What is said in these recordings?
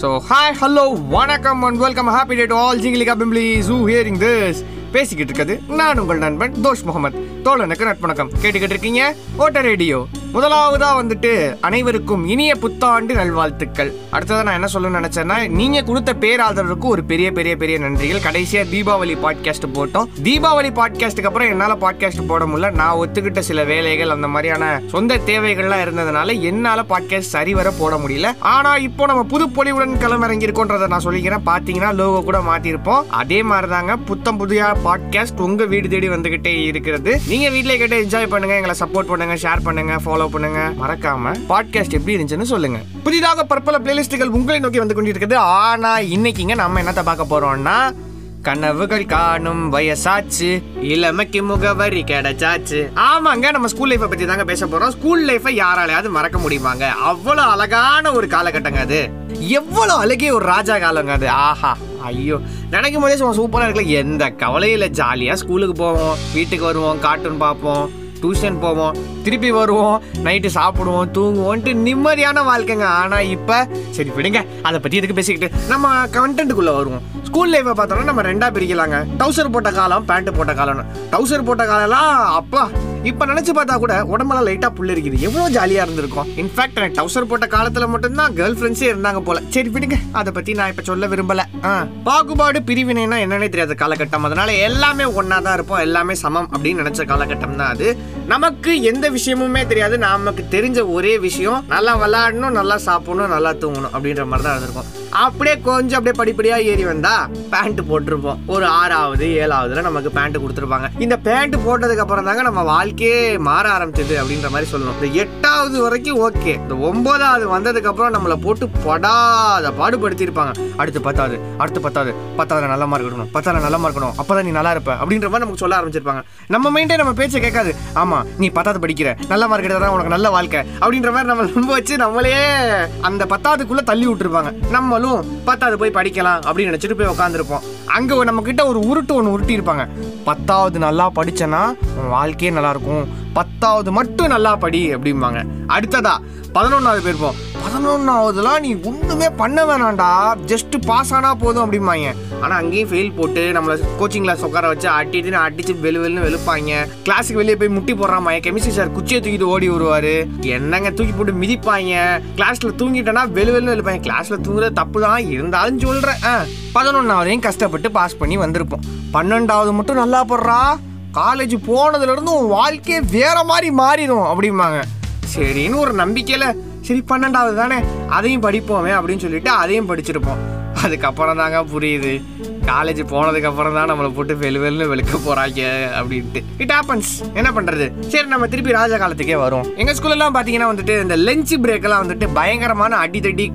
So hi hello வணக்கம் and welcome happy day to all ஜிங்கிலிகா பிம்பிளிஸ் who hearing this பேசிக்கிட்டு இருக்குது நான் உங்கள் நண்பன் தோஷ் முகமது. தோழனுக்கு நட்பணக்கம். கேட்டுக்கிட்டு இருக்கீங்க ஓட்ட ரேடியோ. முதலாவதா வந்துட்டு அனைவருக்கும் இனிய புத்தாண்டு நல்வாழ்த்துக்கள். அடுத்ததான் நான் என்ன சொல்லணும்னு நினைச்சேன்னா நீங்க கொடுத்த பேராதரவுக்கு ஒரு பெரிய பெரிய பெரிய நன்றிகள். கடைசியா தீபாவளி பாட்காஸ்ட் போட்டோம். தீபாவளி பாட்காஸ்ட்டுக்கு அப்புறம் என்னால பாட்காஸ்ட் போட முடியல. நான் ஒத்துக்கிட்ட சில வேலைகள் அந்த மாதிரியான சொந்த தேவைகள்லாம் இருந்ததுனால என்னால பாட்காஸ்ட் சரிவர போட முடியல. ஆனா இப்போ நம்ம புது பொலிவுடன் களமிறங்கி இருக்கோன்றதை நான் சொல்லிக்கிறேன். பாத்தீங்கன்னா லோகோ கூட மாத்திருப்போம் அதே மாதிரி தாங்க புத்தம் புதிய பாட்காஸ்ட் உங்க வீடு தேடி வந்துகிட்டே இருக்கிறது. நீங்க வீட்டிலே கேட்டு என்ஜாய் பண்ணுங்க எங்களை சப்போர்ட் பண்ணுங்க ஷேர் பண்ணுங்க ஃபாலோ பண்ணுங்க. மறக்காம பாட்காஸ்ட் எப்படி இருந்துச்சுன்னு சொல்லுங்க. புதிதாக பற்பல பிளேலிஸ்டுகள் உங்களை நோக்கி வந்து கொண்டிருக்குது. ஆனா இன்னைக்குங்க நம்ம என்னத்தை பார்க்க போறோம்னா கனவுகள் காணும் வயசாச்சு இளமைக்கு முகவரி கிடைச்சாச்சு. ஆமாங்க நம்ம ஸ்கூல் லைஃப்பை பத்தி தாங்க பேச போறோம். ஸ்கூல் லைஃபை யாராலையாவது மறக்க முடியுமாங்க? அவ்வளவு அழகான ஒரு காலகட்டங்க அது. எவ்வளவு அழகிய ஒரு ராஜா காலங்க அது. ஆஹா. ஐயோ. நினைக்கும் போதே சும்மா சூப்பராக இருக்குல்ல. எந்த கவலையும் இல்லை. ஜாலியாக ஸ்கூலுக்கு போவோம் வீட்டுக்கு வருவோம் கார்ட்டூன் பார்ப்போம் டியூஷன் போவோம். திருப்பி வருவோம் நைட்டு சாப்பிடுவோம் தூங்குவோன்ட்டு நிம்மதியான வாழ்க்கைங்க. ஆனால் இப்போ சரி விடுங்க அதை பற்றி எதுக்கு பேசிக்கிட்டு நம்ம கண்டென்ட்டுக்குள்ளே வருவோம். ஸ்கூல் லைஃப்பை பார்த்தோம்னா நம்ம ரெண்டாக பிரிக்கலாங்க. டவுசர் போட்ட காலம் பேண்ட்டு போட்ட காலம்னு. டவுசர் போட்ட காலம்லாம் அப்பா இப்போ நினச்சி பார்த்தா கூட உடம்பெல்லாம் லைட்டாக புள்ள இருக்குது எவ்வளோ ஜாலியாக இருந்திருக்கும். இன்ஃபேக்ட் எனக்கு டவுசர் போட்ட காலத்தில் மட்டும்தான் கேர்ள் ஃப்ரெண்ட்ஸே இருந்தாங்க போல. சரி விடுங்க அதை பற்றி நான் இப்போ சொல்ல விரும்பலை. ஆ பாகுபாடு பிரிவினைனா என்னன்னே தெரியாத காலகட்டம். அதனால எல்லாமே ஒன்றா தான் இருப்போம் எல்லாமே சமம் அப்படின்னு நினச்ச காலகட்டம் தான் அது. நமக்கு எந்த விஷயமுமே தெரியாது. நமக்கு தெரிஞ்ச ஒரே விஷயம் நல்லா விளையாடணும் நல்லா சாப்பிடணும் நல்லா தூங்கணும் அப்படின்ற மாதிரி தான் இருந்திருக்கும். அப்படியே கொஞ்சம் அப்படியே படிப்படியாக ஏறி வந்தா பேண்ட் போட்டிருப்போம். ஒரு ஆறாவது ஏழாவதுல நமக்கு பேண்ட் கொடுத்துருப்பாங்க. இந்த பேண்ட் போட்டதுக்கு அப்புறம் தாங்க நம்ம வாழ்க்கையே மாற ஆரம்பிச்சது அப்படின்ற மாதிரி சொல்லணும். இந்த எட்டாவது வரைக்கும் ஓகே இந்த ஒன்பதாவது வந்ததுக்கு அப்புறம் நம்மளை போட்டு படாத பாடுபடுத்தியிருப்பாங்க. அடுத்து பத்தாவது அடுத்து பத்தாவது. பத்தாவது நல்ல மார்க் எடுக்கணும். பத்தாவது நல்ல மார்க் எடுக்கணும். அப்பதான் நீ நல்லா இருப்ப அப்படின்ற மாதிரி நமக்கு சொல்ல ஆரம்பிச்சிருப்பாங்க. நம்ம மைண்டே நம்ம பேச்சை கேட்காது. ஆமா நீ பத்தாவது படிக்க படிக்கிறேன் நல்ல மார்க் எடுத்தா உனக்கு நல்ல வாழ்க்கை. அப்படின்ற மாதிரி நம்ம ரொம்ப வச்சு நம்மளே அந்த பத்தாவதுக்குள்ள தள்ளி விட்டுருப்பாங்க. நம்மளும் பத்தாவது போய் படிக்கலாம் அப்படின்னு நினைச்சிட்டு போய் உட்காந்துருப்போம் அங்க நம்ம கிட்ட ஒரு உருட்டு ஒன்று உருட்டி இருப்பாங்க பத்தாவது நல்லா படிச்சேன்னா உன் வாழ்க்கையே நல்லா இருக்கும் பத்தாவது மட்டும் நல்லா படி அப்படிம்பாங்க. அடுத்ததா பதினொன்றாவது போயிருப்போம். பதினொன்றாவதுலாம் நீ ஒன்றுமே பண்ண வேணாண்டா ஜஸ்ட்டு பாஸ் ஆனால் போதும் அப்படிம்பாங்க. ஆனால் அங்கேயும் ஃபெயில் போட்டு நம்மளை கோச்சிங் கிளாஸ் உட்கார வச்சு அட்டிட்டு அடிச்சு வெளு வெளுன்னு வெளுப்பாங்க. கிளாஸுக்கு வெளியே போய் முட்டி போடுறாமா கெமிஸ்ட்ரி சார் குச்சியை தூக்கிட்டு ஓடி வருவாரு. என்னங்க தூக்கி போட்டு மிதிப்பாங்க? கிளாஸில் தூங்கிட்டேன்னா வெளு வெளுன்னு வெளுப்பாங்க. கிளாஸில் தூங்குறது தப்பு தான் இருந்தாலும் சொல்கிறேன் ஆ, பதினொன்னாவதையும் கஷ்டப்பட்டு பாஸ் பண்ணி வந்திருப்போம். பன்னெண்டாவது மட்டும் நல்லா போடுறா. காலேஜ் போனதுலேருந்து உன் வாழ்க்கையே வேற மாதிரி மாறிடும் அப்படிம்பாங்க. சரின்னு ஒரு நம்பிக்கையில சரி பன்னெண்டாவது தானே அதையும் படிப்போமே அப்படின்னு சொல்லிட்டு அதையும் படிச்சிருப்போம். அதுக்கப்புறம் தாங்க புரியுது. காலேஜ் போனதுக்கு அப்புறம் தான் நம்மளை போட்டு வெளு வெளுன்னு வெளுக்க போறாங்க அப்படின்ட்டு. இட் ஹேப்பன்ஸ் என்ன பண்றது? சரி நம்ம திருப்பி ராஜா காலத்துக்கே வரும் எங்க ஸ்கூல்லலாம் எல்லாம் பாத்தீங்கன்னா வந்துட்டு இந்த லஞ்ச் பிரேக் எல்லாம் வந்துட்டு பயங்கரமான அடிதடி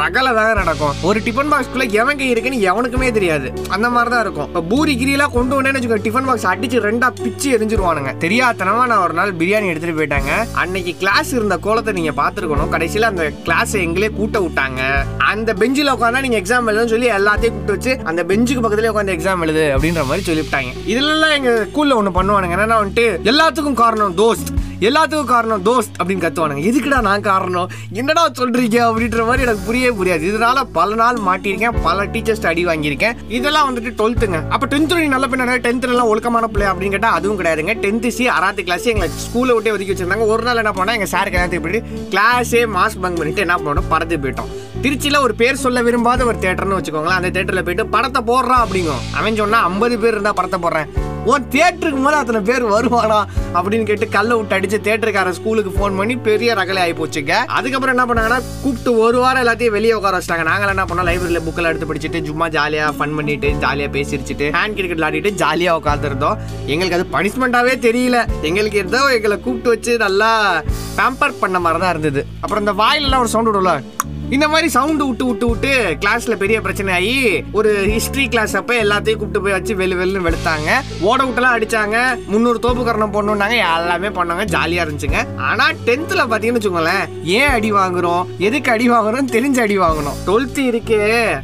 ரகல தாங்க நடக்கும். ஒரு டிஃபன் பாக்ஸ்க்குள்ளே எவன் கை இருக்குன்னு எவனுக்குமே தெரியாது. அந்த மாதிரி தான் இருக்கும். இப்போ பூரி கிரியெல்லாம் கொண்டு வந்தேன்னு வச்சுக்கோ டிஃபன் பாக்ஸ் அடிச்சு ரெண்டா பிச்சு எரிஞ்சிருவானுங்க. தெரியாதனமா நான் ஒரு நாள் பிரியாணி எடுத்துட்டு போயிட்டாங்க. அன்னைக்கு கிளாஸ் இருந்த கோலத்தை நீங்க பாத்துருக்கணும் கடைசியில அந்த கிளாஸ் எங்களே கூட்ட விட்டாங்க. அந்த பெஞ்சில் உட்காந்தா நீங்க எக்ஸாம் எழுதுன்னு சொல்லி எல்லாத்தையும் கூப்பிட்டு வச்சு அந்த பெஞ்ச் பெஞ்சுக்கு பக்கத்துலேயே உட்காந்து எக்ஸாம் எழுது அப்படின்ற மாதிரி சொல்லிவிட்டாங்க. இதுலலாம் எங்கள் ஸ்கூலில் ஒன்று பண்ணுவானுங்க. என்னன்னா வந்துட்டு எல்லாத்துக்கும் காரணம் தோஸ்த். எல்லாத்துக்கும் காரணம் தோஸ்த் அப்படின்னு கத்துவானுங்க. எதுக்குடா நான் காரணம்? என்னடா சொல்றீங்க அப்படின்ற மாதிரி எனக்கு புரியவே புரியாது. இதனால பல நாள் மாட்டியிருக்கேன். பல டீச்சர்ஸ் அடி வாங்கியிருக்கேன். இதெல்லாம் வந்துட்டு டுவெல்த்துங்க அப்போ டென்த்து நீ நல்ல பின்ன டென்த்துலலாம் ஒழுக்கமான பிள்ளை அப்படின்னு கேட்டால் அதுவும் கிடையாதுங்க. டென்த்து சி அறாத்து கிளாஸ் எங்களை ஸ்கூலில் விட்டே ஒதுக்கி வச்சிருந்தாங்க. ஒரு நாள் என்ன பண்ணால் எங்கள் சாருக்கு என்ன இப்படி கிளாஸே மாஸ் பங்க் பண்ணிட்டு என்ன பண்ணோம் பறந்து போயிட்டோம். திருச்சியில் ஒரு பேர் சொல்ல விரும்பாத ஒரு தேட்டர்னு வச்சுக்கோங்களேன். அந்த தேட்டரில் போயிட்டு படத்தை போடுறான் அப்படிங்கும் அவன் சொன்னால் ஐம்பது பேர் இருந்தால் படத்தை போடுறேன். உன் தேட்டருக்கு மேலே அத்தனை பேர் வருவானா அப்படின்னு கேட்டு கல்லை விட்டு அடிச்சு தேட்டருக்காரன் ஸ்கூலுக்கு ஃபோன் பண்ணி பெரிய ரகலை ஆகி போச்சுங்க. அதுக்கப்புறம் என்ன பண்ணாங்கன்னா கூப்பிட்டு ஒரு வாரம் எல்லாத்தையும் வெளியே உட்கார வச்சிட்டாங்க. நாங்கள் என்ன பண்ணோம் லைப்ரரியில் புக்கில் எடுத்து படிச்சுட்டு சும்மா ஜாலியாக ஃபன் பண்ணிட்டு ஜாலியாக பேசிருச்சுட்டு ஹேண்ட் கிரிக்கெட் விளையாடிட்டு ஜாலியாக உட்காந்துருந்தோம் எங்களுக்கு அது பனிஷ்மெண்ட்டாகவே தெரியல. எங்களுக்கு ஏதோ எங்களை கூப்பிட்டு வச்சு நல்லா பேம்பர் பண்ண மாதிரி தான் இருந்தது. அப்புறம் இந்த வாயிலெல்லாம் ஒரு சவுண்ட் விடும்ல. இந்த மாதிரி சவுண்டு விட்டு விட்டு விட்டு கிளாஸ்ல பெரிய பிரச்சனை ஆகி ஒரு ஹிஸ்டரி கிளாஸ் அப்ப எல்லாத்தையும் கூப்பிட்டு போய் வச்சு வெளி வெளில வெளுத்தாங்க. ஓட விட்டெல்லாம் அடிச்சாங்க. முந்நூறு தோப்பு கரணம் போடணுன்னாங்க எல்லாமே பண்ணாங்க. ஜாலியா இருந்துச்சுங்க. ஆனா டென்த்ல பாத்தீங்கன்னு வச்சுக்கோங்களேன் ஏன் அடி வாங்குறோம்? எதுக்கு அடி வாங்குறோம் தெரிஞ்சு அடி வாங்கணும். டுவெல்த் இருக்கே.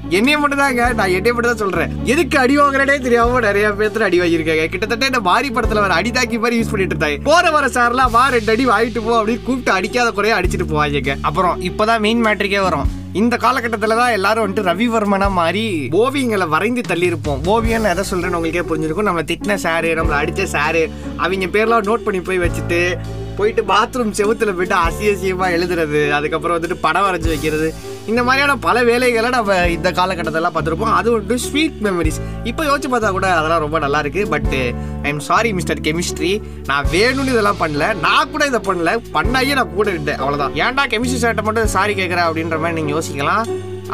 என்னைய மட்டும் தாங்க நான் என்னைய மட்டும் தான் சொல்றேன். எதுக்கு அடி வாங்குறேனே தெரியாம நிறைய பேர்த்துல அடி வாங்கியிருக்காங்க. கிட்டத்தட்ட இந்த வாரி படத்துல வர அடி தாக்கி மாதிரி யூஸ் பண்ணிட்டு இருந்தாங்க. போற வர சார்லாம் வா ரெண்டு அடி வாங்கிட்டு போ அப்படின்னு கூப்பிட்டு அடிக்காத குறைய அடிச்சிட்டு போவாங்க அப்புறம் இப்பதான் மெயின் மேட்ரிக்கே வரும். இந்த காலகட்டத்தில் தான் எல்லாரும் வந்துட்டு ரவிவர்மனா மாறி ஓவியங்களை வரைந்து தள்ளியிருப்போம். ஓவியம்னு எதை சொல்கிறேன்னு உங்களுக்கே புரிஞ்சிருக்கும். நம்மளை திட்டின சாரு நம்மளை அடித்த சாரு அவங்க பேர்லாம் நோட் பண்ணி போய் வச்சுட்டு போயிட்டு பாத்ரூம் செவுத்தில் போயிட்டு அசிய அசியமாக எழுதுறது அதுக்கப்புறம் வந்துட்டு படம் வரைஞ்சி வைக்கிறது இந்த மாதிரியான பல வேலைகளை நம்ம இந்த காலகட்டத்திலாம் பார்த்துருப்போம். அது வந்துட்டு ஸ்வீட் மெமரிஸ் இப்போ யோசிச்சு பார்த்தா கூட அதெல்லாம் ரொம்ப நல்லா இருக்கு. But I am sorry mister chemistry நான் வேணும்னு இதெல்லாம் பண்ணல. நான் கூட இதை பண்ணல. பண்ணாயே நான் கூட விட்டேன். அவ்வளோதான் ஏன்டா கெமிஸ்ட்ரி சார்ட்ட மட்டும் சாரி கேட்குறேன் அப்படின்ற மாதிரி நீங்கள் யோசிக்கலாம்.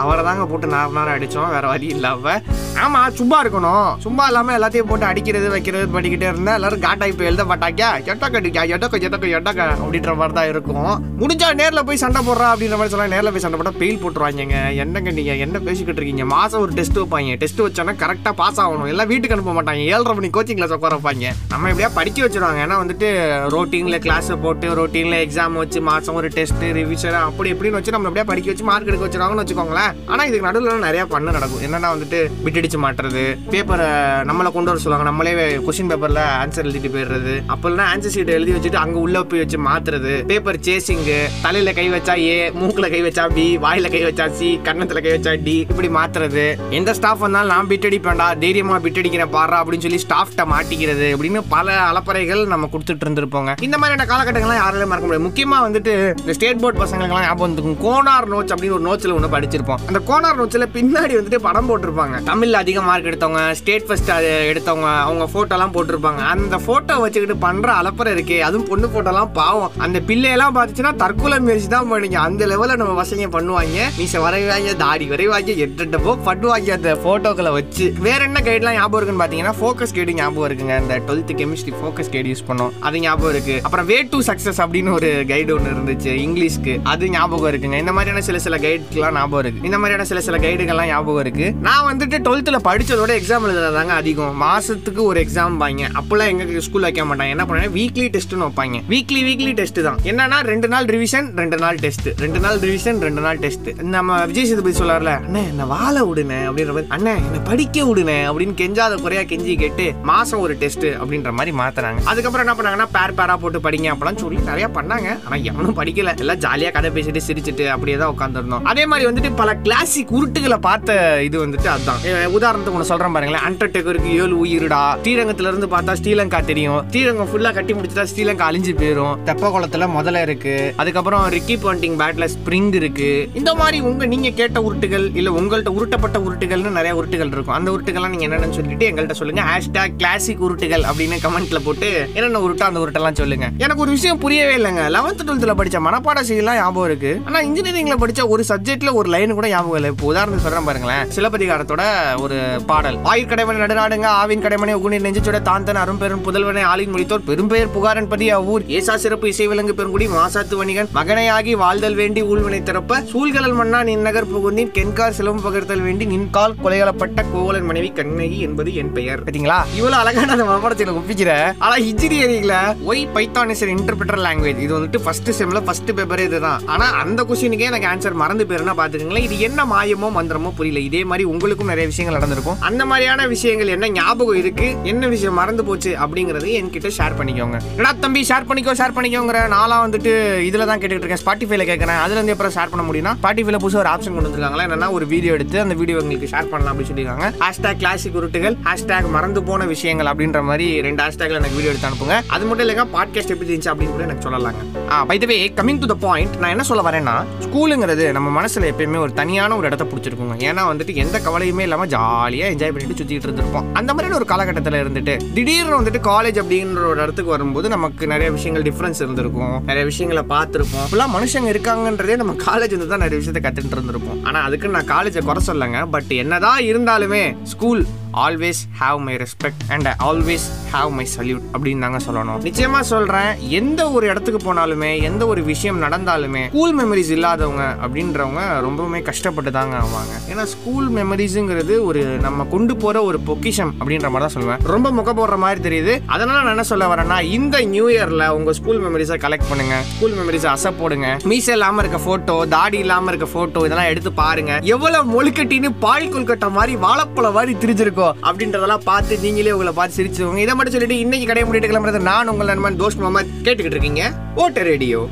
அவரை தாங்க போட்டு நார் நார் அடித்தோம் வேறு வழி இல்லாமல் ஆமாம் சும்மா இருக்கணும். சும்மா இல்லாமல் எல்லாத்தையும் போட்டு அடிக்கிறது வைக்கிறது பண்ணிக்கிட்டே இருந்தால் எல்லாரும் காட்டாய் போய் எழுத மாட்டாங்க. எட்டக்க அடிக்கா எட்டக்க எட்டக்க எட்டக்க அப்படின்ற மாதிரி தான் இருக்கும். முடிஞ்சால் நேரில் போய் சண்டை போடுறா அப்படின்ற மாதிரி சொல்லலாம் நேரில் போய் சண்டை போட்டால் பெயில் போட்டுருவாங்க என்னங்க நீங்கள் என்ன பேசிக்கிட்டு இருக்கீங்க? மாதம் ஒரு டெஸ்ட் வைப்பாங்க. டெஸ்ட் வச்சோன்னா கரெக்டாக பாஸ் ஆகணும். எல்லாம் வீட்டுக்கு அனுப்ப மாட்டாங்க. ஏழரை மணி கோச்சிங் கிளாஸ் உட்கார வைப்பாங்க. நம்ம எப்படியா படிக்க வச்சிருவாங்க. ஏன்னா வந்துட்டு ரோட்டீனில் கிளாஸ் போட்டு ரோட்டீனில் எக்ஸாம் வச்சு மாதம் ஒரு டெஸ்ட் ரிவிஷன் அப்படி இப்படின்னு வச்சு நம்ம எப்படியா படிக்க வச்சு மார்க் எடுக்க வச்சுருவாங்கன்னு வச்சுக்கோங்களேன். ஆனா இதுக்கு நடுவில் நிறைய பண்ண நடக்கும். என்னன்னா வந்துட்டு விட்டடிச்சு மாட்டுறது. பேப்பரை நம்மளை கொண்டு வர சொல்லுவாங்க. நம்மளே கொஸ்டின் பேப்பர்ல ஆன்சர் எழுதிட்டு போயிடுறது. அப்போல்லாம் ஆன்சர் ஷீட் எழுதி வச்சுட்டு அங்க உள்ள போய் வச்சு மாத்துறது. பேப்பர் சேசிங்கு தலையில கை வச்சா ஏ மூக்கில் கை வச்சா பி வாயில கை வச்சா சி கன்னத்துல கை வச்சா டி இப்படி மாத்துறது. எந்த ஸ்டாஃப் வந்தாலும் நான் பிட் அடிப்பேன்டா தைரியமா பிட் அடிக்கிறேன் பாடுறா அப்படின்னு சொல்லி ஸ்டாஃப்ட்ட மாட்டிக்கிறது அப்படின்னு பல அலப்பறைகள் நம்ம கொடுத்துட்டு இருந்திருப்போங்க. இந்த மாதிரியான காலகட்டங்கள்லாம் யாராலையும் மறக்க முடியாது. முக்கியமா வந்துட்டு இந்த ஸ்டேட் போர்ட் பசங்களுக்கெல்லாம் ஞாபகம் வந்துருக்கும். கோனார் நோட்ஸ் அப்படின்னு ஒரு நோட்ஸில் ஒன்று படிச்சிருப்போம் அந்த கோனார் நோட்ஸ்ல பின்னாடி வந்துட்டு படம் போட்டிருப்பாங்க. தமிழ்ல அதிக மார்க் எடுத்தவங்க ஸ்டேட் ஃபர்ஸ்ட் எடுத்தவங்க அவங்க போட்டோலாம் போட்டிருப்பாங்க. அந்த போட்டோ வச்சுக்கிட்டு பண்ற அலப்பறை இருக்கே அதுவும் பொண்ணு போட்டோலாம் பாவம். அந்த பிள்ளையெல்லாம் பார்த்துச்சுன்னா தற்கொலை முயற்சி தான் பண்ணுங்க. அந்த லெவலில் நம்ம வசங்க பண்ணுவாங்க. மீச வரைவாங்க தாடி வரைவாங்க எட்டப்போ பண்ணுவாங்க அந்த போட்டோக்களை வச்சு. வேற என்ன கைட்லாம் ஞாபகம் இருக்குன்னு பார்த்தீங்கன்னா ஃபோக்கஸ் கைடு ஞாபகம் இருக்குங்க. இந்த twelfth chemistry focus guide use பண்ணோம். அது ஞாபகம் இருக்கு. அப்புறம் வே டு சக்சஸ் அப்படின்னு ஒரு கைடு ஒன்று இருந்துச்சு இங்கிலீஷ்க்கு அது ஞாபகம் இருக்குங்க. இந்த மாதிரியான சில சில கைட்லாம் ஞாபகம் இருக்கு. இந்த மாதிரியான சில சில கைடுகள்லாம் ஞாபகம் இருக்கு. நான் வந்துட்டு டுவெல்த்தில் படிச்சதோட எக்ஸாம் எழுதுறதாங்க அதிகம். மாசத்துக்கு ஒரு எக்ஸாம் வாங்க. அப்பெல்லாம் எங்க ஸ்கூல் வைக்க மாட்டாங்க. என்ன பண்ணாங்க வீக்லி டெஸ்ட்னு வைப்பாங்க. வீக்லி வீக்லி டெஸ்ட் தான். என்னன்னா ரெண்டு நாள் ரிவிஷன் ரெண்டு நாள் டெஸ்ட் ரெண்டு நாள் ரிவிஷன் ரெண்டு நாள் டெஸ்ட் நம்ம விஜய் சேதுபதி சொல்லார்ல அண்ணே என்ன வாழ விடுனே அப்படின்ற மாதிரி அண்ணே என்ன படிக்க விடுனே அப்படின்னு கெஞ்சாத குறையா கெஞ்சி கேட்டு மாசம் ஒரு டெஸ்ட் அப்படின்ற மாதிரி மாத்துறாங்க. அதுக்கப்புறம் என்ன பண்ணாங்கன்னா பேர் பேரா போட்டு படிங்க அப்படிலாம் சொல்லி நிறைய பண்ணாங்க. ஆனா எவனும் படிக்கல. எல்லாம் ஜாலியா கதை பேசிட்டு சிரிச்சிட்டு அப்படியே தான் உட்காந்துருந்தோம் அதே மாதிரி வந்துட்டு பல கிளாசிக் உருட்டுகளை பார்த்த இது வந்துட்டு அதுதான் உதாரணத்துக்கு ஒன்று சொல்றேன் பாருங்களேன். அண்டர்டேக்கருக்கு ஏழு உயிருடா. ஸ்ரீரங்கத்துல இருந்து பார்த்தா ஸ்ரீலங்கா தெரியும். ஸ்ரீரங்கம் ஃபுல்லா கட்டி முடிச்சுட்டா ஸ்ரீலங்கா அழிஞ்சு போயிரும். தெப்ப குளத்துல முதல்ல இருக்கு. அதுக்கப்புறம் ரிக்கி பாண்டிங் பேட்ல ஸ்ப்ரிங் இருக்கு. இந்த மாதிரி உங்க நீங்க கேட்ட உருட்டுகள் இல்ல உங்கள்ட்ட உருட்டப்பட்ட உருட்டுகள்னு நிறைய உருட்டுகள் இருக்கும். அந்த உருட்டுகள்லாம் நீங்க என்னன்னு சொல்லிட்டு எங்கள்கிட்ட சொல்லுங்க. ஹேஷ்டாக் கிளாசிக் உருட்டுகள் அப்படின்னு கமெண்ட்ல போட்டு என்னென்ன உருட்டோ அந்த உருட்டெல்லாம் சொல்லுங்க. எனக்கு ஒரு விஷயம் புரியவே இல்லைங்க. லெவன்த் டுவெல்த்ல படிச்ச மனப்பாட செய்யலாம் ஞாபகம் இருக்கு. ஆனா இன்ஜினியரிங்ல படிச்ச ஒரு சப்ஜெக்ட்ல ஒரு லைன் கூட ஞாபகம் இல்லை. இப்போ உதாரணத்துக்கு சொல்கிறேன் பாருங்களேன். சிலப்பதிகாரத்தோட ஒரு பாடல். ஆயுர் நடுநாடுங்க ஆவின் கடைமணி உகுனி நெஞ்சுச்சோட தாந்தன் அரும்பெரும் புதல்வனை ஆளின் முடித்தோர் பெரும்பெயர் புகாரன் பதி அவ்வூர். ஏசா சிறப்பு இசை விலங்கு பெருங்குடி மாசாத்து வணிகன் மகனையாகி வாழ்தல் வேண்டி ஊழ்வினை திறப்ப சூழ்கலல் மன்னா நின் நகர் புகுந்தின் கென்கார் சிலம்பு பகிர்த்தல் வேண்டி நின்கால் கொலைகளப்பட்ட கோவலன் மனைவி கண்ணகி என்பது என் பெயர். பார்த்தீங்களா இவ்வளவு அழகான அந்த மனப்படத்தில் ஒப்பிக்கிற ஆனா இன்ஜினியரிங்ல why Python is interpreter language இது வந்துட்டு ஃபர்ஸ்ட் செம்ல ஃபர்ஸ்ட் பேப்பரே இதுதான். ஆனா அந்த கொஸ்டினுக்கே எனக்கு ஆன்சர் மறந்து போயிருன்னா பாத்துக்கங்களேன். இது என்ன மாயமோ மந்திரமோ புரியல. இதே மாதிரி உங்களுக்கும் நிறைய விஷயங்கள் நடந்திருக்கும். அந்த மாதிரியான விஷயங்கள் என்ன ஞாபகம் இருக்கு? என்ன விஷயம் மறந்து போச்சு? அப்படிங்கறது என்கிட்ட ஷேர் பண்ணிக்கோங்க. என்னடா தம்பி ஷேர் பண்ணிக்கோ ஷேர் பண்ணிக்கோங்கிற. நாளாக வந்துட்டு இதுல தான் கேட்டுட்டு இருக்கேன். ஸ்பாட்டிஃபைல கேட்கறேன். அதுல இருந்து எப்பறம் ஷேர் பண்ண முடியும்னா ஸ்பாட்டிஃபைல புதுசாக ஒரு ஆப்ஷன் கொண்டு வந்திருக்காங்களா? என்னன்னா ஒரு வீடியோ எடுத்து அந்த வீடியோ உங்களுக்கு ஷேர் பண்ணலாம் அப்படின்னு சொல்லியிருக்காங்க. ஹேஷ்டாக் கிளாசிக் உருட்டுகள் ஹேஷ்டாக் மறந்து போன விஷயங்கள் அப்படின்ற மாதிரி ரெண்டு ஹேஷ்டாக்ல எனக்கு வீடியோ எடுத்து அனுப்புங்க. அது மட்டும் இல்லைங்க பாட்காஸ்ட் எப்படி இருந்துச்சு அப்படின்னு கூட எனக்கு சொல்லலாங்க. By the way coming to the point நான் என்ன சொல்ல வரேன்னா ஸ்கூலுங்கிறது நம்ம மனசுல எப்பயுமே ஒரு தனியான ஒரு இடத்த பிடிச்சிருக்குங்க. ஏன்னா வந்துட்டு எந்த கவலையுமே இல்லாமல் ஜாலியாக என்ஜாய் பண்ணிட்டு சுற்றிட்டு இருந்திருப்போம். அந்த மாதிரியான ஒரு காலகட்டத்தில் இருந்துட்டு திடீர்னு வந்துட்டு காலேஜ் அப்படின்ற ஒரு இடத்துக்கு வரும்போது நமக்கு நிறைய விஷயங்கள் டிஃப்ரென்ஸ் இருந்திருக்கும். நிறைய விஷயங்களை பார்த்துருப்போம். இப்பெல்லாம் மனுஷங்க இருக்காங்கன்றதே நம்ம காலேஜ் வந்து தான் நிறைய விஷயத்தை கற்றுட்டு இருந்திருப்போம். ஆனால் அதுக்கு நான் காலேஜை குறை சொல்லங்க பட் என்னதான் இருந்தாலுமே school always have my respect and always have my salute அப்படின்னு தாங்க சொல்லணும். நிச்சயமா சொல்றேன். எந்த ஒரு இடத்துக்கு போனாலுமே எந்த ஒரு விஷயம் நடந்தாலுமே ஸ்கூல் மெமரிஸ் இல்லாதவங்க அப்படின்றவங்க ரொம்பவுமே கஷ்டப்பட்டு தாங்க ஆவாங்க. ஏன்னா ஸ்கூல் மெமரிஸுங்கிறது ஒரு நம்ம கொண்டு போற ஒரு பொக்கிஷம் அப்படின்ற மாதிரி தான் சொல்லுவேன். ரொம்ப முக போடுற மாதிரி தெரியுது. அதனால நான் என்ன சொல்ல வரேன்னா இந்த நியூ இயர்ல உங்க ஸ்கூல் மெமரிஸை கலெக்ட் பண்ணுங்க. ஸ்கூல் மெமரிஸை அசை போடுங்க. மீச இல்லாம இருக்க போட்டோ தாடி இல்லாம இருக்க போட்டோ இதெல்லாம் எடுத்து பாருங்க. எவ்வளவு மொழுக்கட்டின்னு பால் கொல்கட்டை மாதிரி வாழைப்பழம் மாதிரி திரிஞ்சிருக்கோம். அப்படின்றதெல்லாம் பார்த்து நீங்களே உங்களை பார்த்து சிரிச்சுக்கோங்க இதை மட்டும் சொல்லிட்டு இன்னைக்கு கடையை முடிட்டு கிளம்புறது நான் உங்கள் நண்பன் தோஷ் மாமா கேட்டுக்கிட்டு இருக்கீங்க. ஓட்டர் ரேடியோ.